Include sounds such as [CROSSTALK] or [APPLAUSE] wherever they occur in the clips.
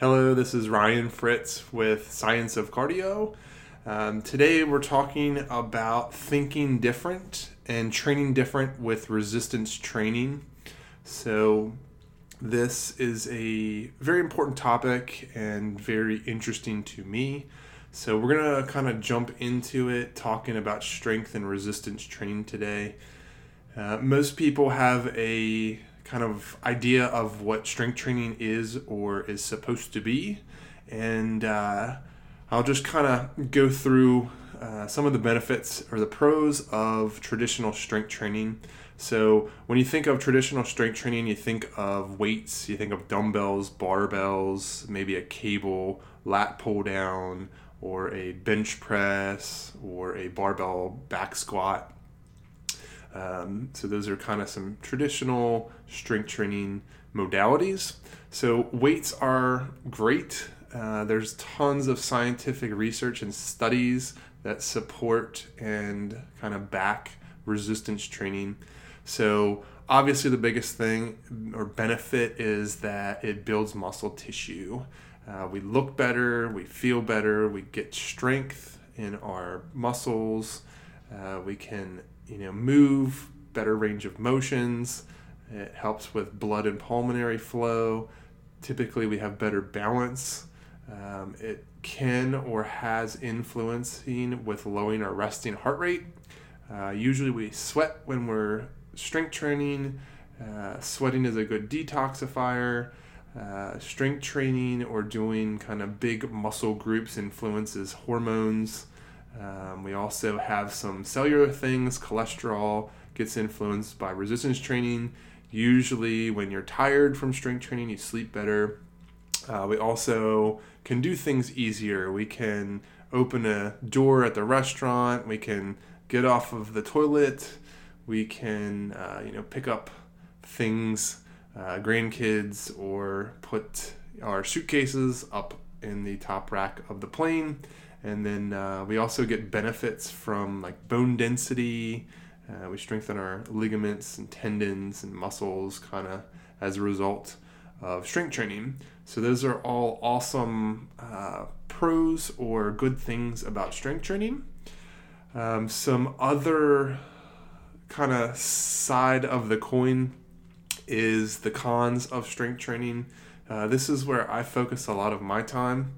Hello, this is Ryan Fritz with Science of Cardio. Um, today we're talking about thinking different and training different with resistance training. So, this is a very important topic and very interesting to me. So, we're going to kind of jump into it talking about strength and resistance training today. Uh, most people have a kind of idea of what strength training is or is supposed to be. And uh, I'll just kind of go through uh, some of the benefits or the pros of traditional strength training. So, when you think of traditional strength training, you think of weights, you think of dumbbells, barbells, maybe a cable, lat pull down, or a bench press, or a barbell back squat um, so those are kind of some traditional strength training modalities. So weights are great. Uh, there's tons of scientific research and studies that support and kind of back resistance training. So obviously the biggest thing or benefit is that it builds muscle tissue. Uh, we look better, we feel better, we get strength in our muscles. Uh, we can you know, move, better range of motions. It helps with blood and pulmonary flow. Typically, we have better balance. Um, it can or has influencing with lowering our resting heart rate. Uh, usually, we sweat when we're strength training. Uh, sweating is a good detoxifier. Uh, strength training or doing kind of big muscle groups influences hormones. Um, we also have some cellular things. Cholesterol gets influenced by resistance training. Usually, when you're tired from strength training, you sleep better. Uh, we also can do things easier. We can open a door at the restaurant. We can get off of the toilet. We can, uh, you know, pick up things, uh, grandkids, or put our suitcases up in the top rack of the plane and then uh, we also get benefits from like bone density. Uh, we strengthen our ligaments and tendons and muscles kind of as a result of strength training. So those are all awesome uh, pros or good things about strength training. Um, some other kind of side of the coin is the cons of strength training. Uh, this is where I focus a lot of my time.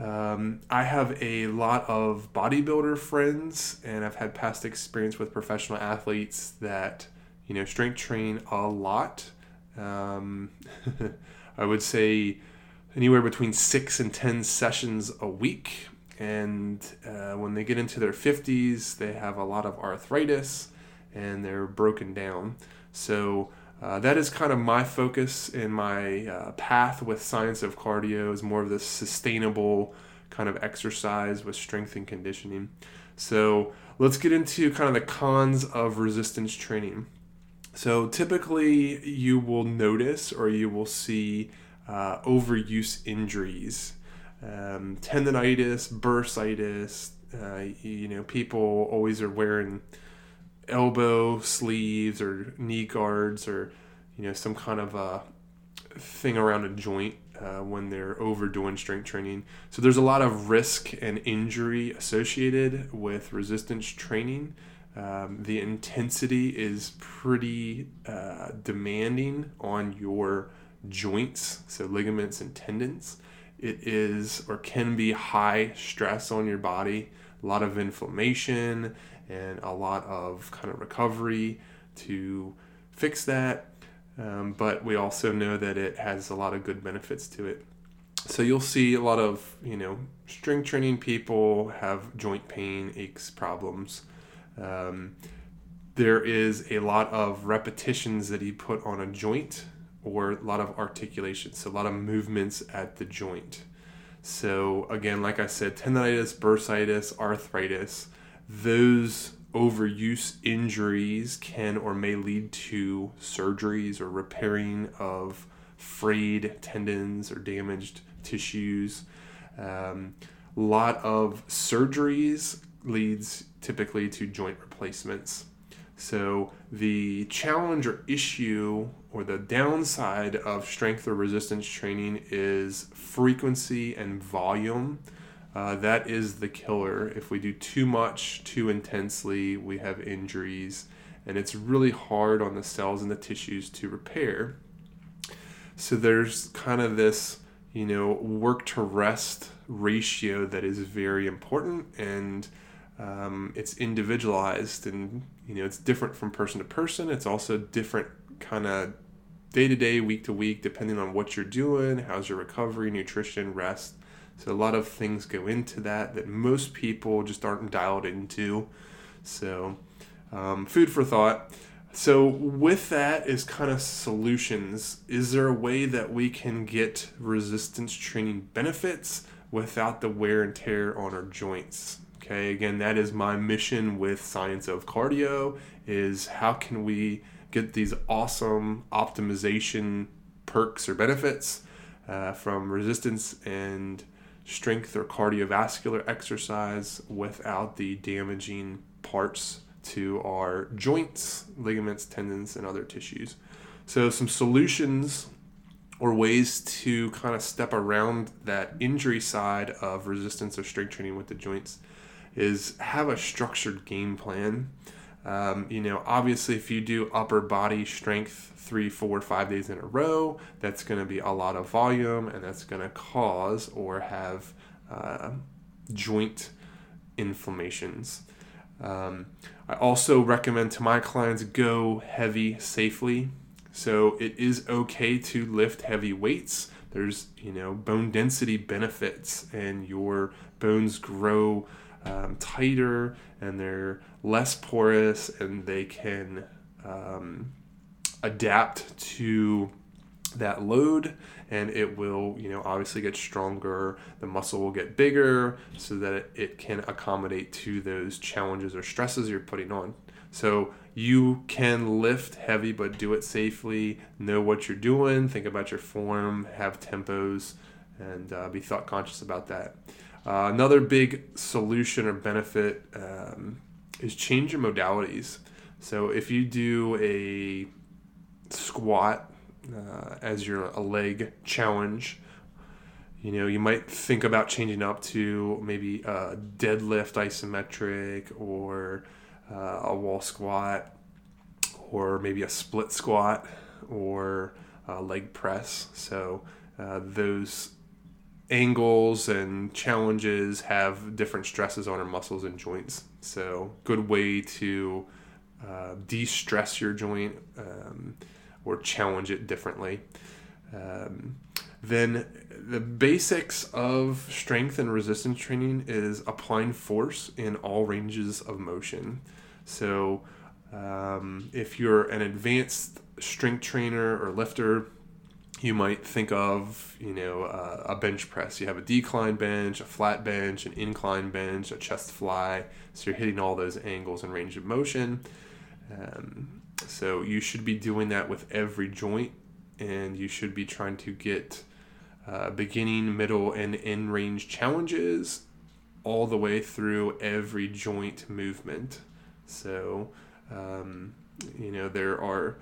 Um, I have a lot of bodybuilder friends, and I've had past experience with professional athletes that you know strength train a lot. Um, [LAUGHS] I would say anywhere between six and ten sessions a week. And uh, when they get into their 50s, they have a lot of arthritis and they're broken down. So uh, that is kind of my focus in my uh, path with science of cardio is more of this sustainable kind of exercise with strength and conditioning. So let's get into kind of the cons of resistance training. So typically you will notice or you will see uh, overuse injuries. Um, tendonitis bursitis uh, you know people always are wearing elbow sleeves or knee guards or you know some kind of a thing around a joint uh, when they're overdoing strength training. So there's a lot of risk and injury associated with resistance training. Um, the intensity is pretty uh, demanding on your joints, so ligaments and tendons. It is or can be high stress on your body, a lot of inflammation, and a lot of kind of recovery to fix that. Um, but we also know that it has a lot of good benefits to it. So you'll see a lot of, you know, strength training people have joint pain, aches, problems. Um, there is a lot of repetitions that he put on a joint or a lot of articulation, so a lot of movements at the joint. So again, like I said, tendonitis, bursitis, arthritis, those overuse injuries can or may lead to surgeries or repairing of frayed tendons or damaged tissues. A um, lot of surgeries leads typically to joint replacements. So, the challenge or issue or the downside of strength or resistance training is frequency and volume. Uh, that is the killer. If we do too much too intensely, we have injuries, and it's really hard on the cells and the tissues to repair. So, there's kind of this, you know, work to rest ratio that is very important and um, it's individualized and you know it's different from person to person it's also different kind of day to day week to week depending on what you're doing how's your recovery nutrition rest so a lot of things go into that that most people just aren't dialed into. So um, food for thought. So with that is kind of solutions. Is there a way that we can get resistance training benefits without the wear and tear on our joints? Okay again that is my mission with science of cardio is how can we get these awesome optimization perks or benefits uh, from resistance and strength or cardiovascular exercise without the damaging parts to our joints, ligaments, tendons, and other tissues. So, some solutions or ways to kind of step around that injury side of resistance or strength training with the joints is have a structured game plan. Um, you know, obviously, if you do upper body strength three, four, five days in a row, that's going to be a lot of volume and that's going to cause or have uh, joint inflammations. Um, I also recommend to my clients go heavy safely. So it is okay to lift heavy weights. There's, you know, bone density benefits and your bones grow um, tighter and they're less porous and they can um, adapt to that load and it will you know obviously get stronger the muscle will get bigger so that it, can accommodate to those challenges or stresses you're putting on. So you can lift heavy but do it safely know what you're doing think about your form have tempos and uh, be thought conscious about that uh, another big solution or benefit um, is change your modalities. So if you do a squat uh, as your a leg challenge, you know you might think about changing up to maybe a deadlift isometric or uh, a wall squat or maybe a split squat or a leg press. So uh, those angles and challenges have different stresses on our muscles and joints. So, good way to uh, de stress your joint um, or challenge it differently. Um, then, the basics of strength and resistance training is applying force in all ranges of motion. So, um, if you're an advanced strength trainer or lifter, you might think of, you know, uh, a bench press. You have a decline bench, a flat bench, an incline bench, a chest fly. So you're hitting all those angles and range of motion. Um, so you should be doing that with every joint, and you should be trying to get uh, beginning, middle, and end range challenges all the way through every joint movement. So, um, you know, there are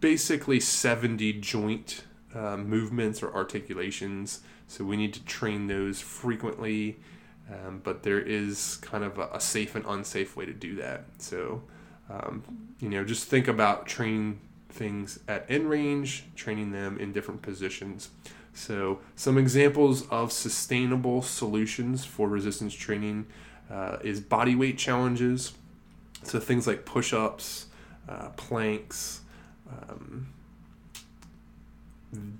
basically 70 joint uh, movements or articulations. So we need to train those frequently, um, but there is kind of a, a, safe and unsafe way to do that. So, um, you know, just think about training things at end range, training them in different positions. So, some examples of sustainable solutions for resistance training uh, is body weight challenges. So, things like push ups, uh, planks, um,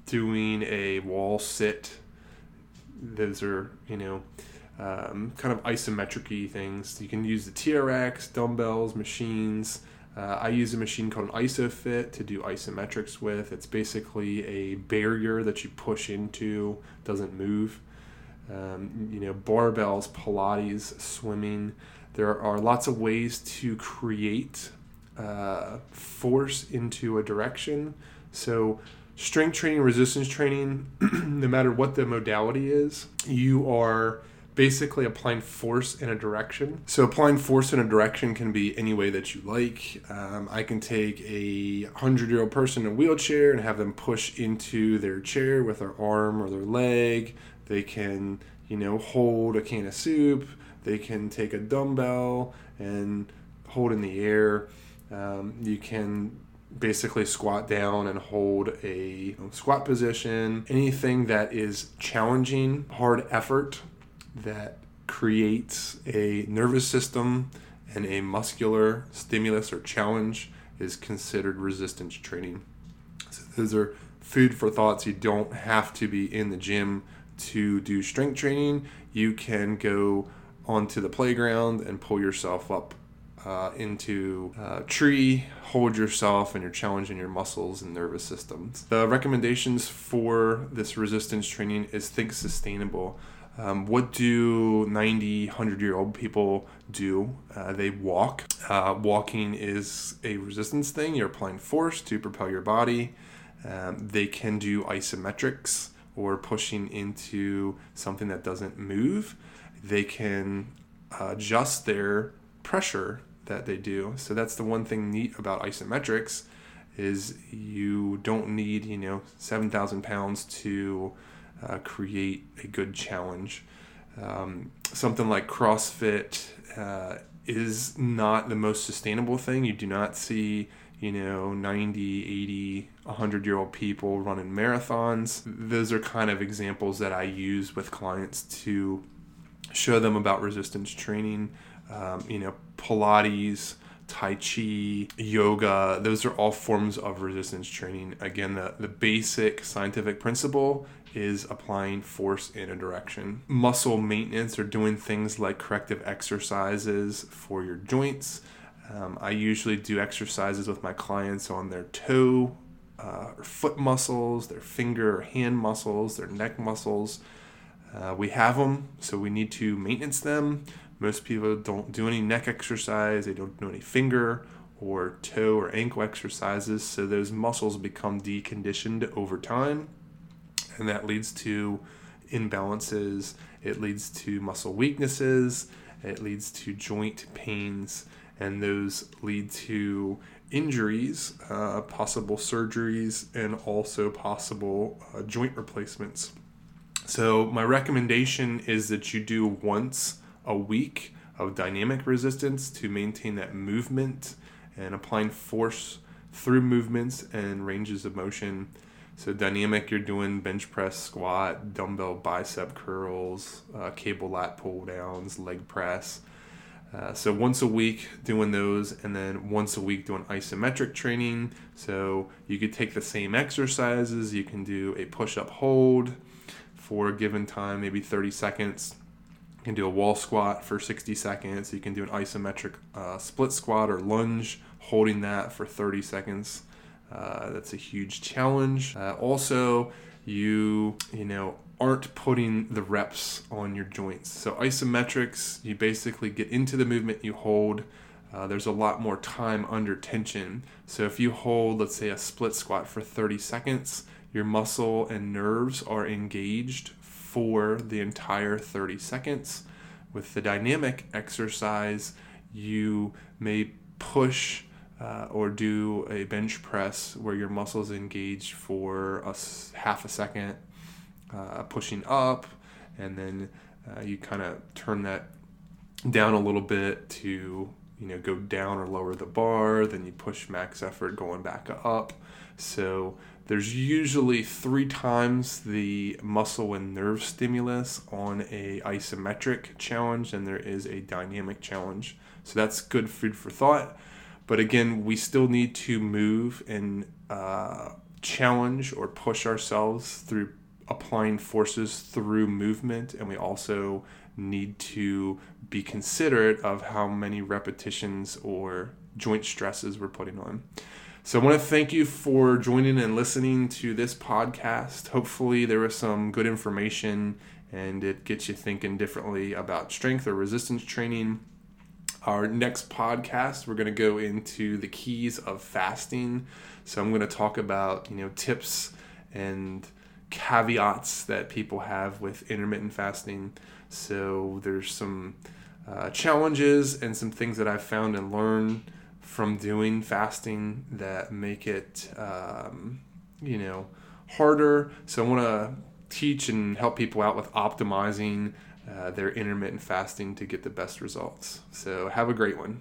doing a wall sit. Those are, you know, um, kind of isometric things. You can use the TRX, dumbbells, machines. Uh, I use a machine called an ISOPHIT to do isometrics with. It's basically a barrier that you push into, doesn't move. Um, you know, barbells, Pilates, swimming. There are lots of ways to create uh, force into a direction. So strength training, resistance training, [CLEARS THROAT] no matter what the modality is, you are basically applying force in a direction. So applying force in a direction can be any way that you like. Um, I can take a hundred year old person in a wheelchair and have them push into their chair with their arm or their leg. They can, you know, hold a can of soup. They can take a dumbbell and hold in the air. Um, you can basically squat down and hold a squat position. Anything that is challenging, hard effort that creates a nervous system and a muscular stimulus or challenge is considered resistance training. So those are food for thoughts. You don't have to be in the gym to do strength training. You can go onto the playground and pull yourself up uh, into a tree, hold yourself, and you're challenging your muscles and nervous systems. The recommendations for this resistance training is think sustainable. Um, what do 90, 100 year old people do? Uh, they walk. Uh, walking is a resistance thing. You're applying force to propel your body. Um, they can do isometrics or pushing into something that doesn't move. They can adjust their pressure that they do. So that's the one thing neat about isometrics is you don't need you know 7,000 pounds to uh, create a good challenge. Um, something like CrossFit uh, is not the most sustainable thing. You do not see you know 90 80 100 year old people running marathons those are kind of examples that i use with clients to show them about resistance training um, you know, Pilates, Tai Chi, yoga, those are all forms of resistance training. Again, the, the basic scientific principle is applying force in a direction. Muscle maintenance or doing things like corrective exercises for your joints. Um, I usually do exercises with my clients on their toe uh, or foot muscles, their finger or hand muscles, their neck muscles. Uh, we have them, so we need to maintenance them. Most people don't do any neck exercise, they don't do any finger or toe or ankle exercises, so those muscles become deconditioned over time, and that leads to imbalances, it leads to muscle weaknesses, it leads to joint pains, and those lead to injuries, uh, possible surgeries, and also possible uh, joint replacements. So, my recommendation is that you do once a week of dynamic resistance to maintain that movement and applying force through movements and ranges of motion. So dynamic, you're doing bench press, squat, dumbbell bicep curls, uh, cable lat pull downs, leg press. Uh, so once a week doing those, and then once a week doing isometric training. So you could take the same exercises. You can do a push-up hold for a given time, maybe 30 seconds you can do a wall squat for 60 seconds. You can do an isometric uh, split squat or lunge, holding that for 30 seconds. Uh, that's a huge challenge. Uh, also, you you know aren't putting the reps on your joints. So isometrics, you basically get into the movement, you hold. Uh, there's a lot more time under tension. So if you hold, let's say, a split squat for 30 seconds, your muscle and nerves are engaged for the entire 30 seconds. With the dynamic exercise, you may push uh, or do a bench press where your muscles engage for a half a second, uh, pushing up, and then uh, you kind of turn that down a little bit to you know go down or lower the bar. Then you push max effort going back up. So there's usually three times the muscle and nerve stimulus on a isometric challenge than there is a dynamic challenge. So that's good food for thought. But again, we still need to move and uh, challenge or push ourselves through applying forces through movement, and we also need to be considerate of how many repetitions or joint stresses we're putting on. So I want to thank you for joining and listening to this podcast. Hopefully, there was some good information and it gets you thinking differently about strength or resistance training. Our next podcast, we're going to go into the keys of fasting. So I'm going to talk about, you know, tips and caveats that people have with intermittent fasting. So there's some uh, challenges and some things that I've found and learned from doing fasting that make it, um, you know, harder. So I want to teach and help people out with optimizing uh, their intermittent fasting to get the best results. So have a great one.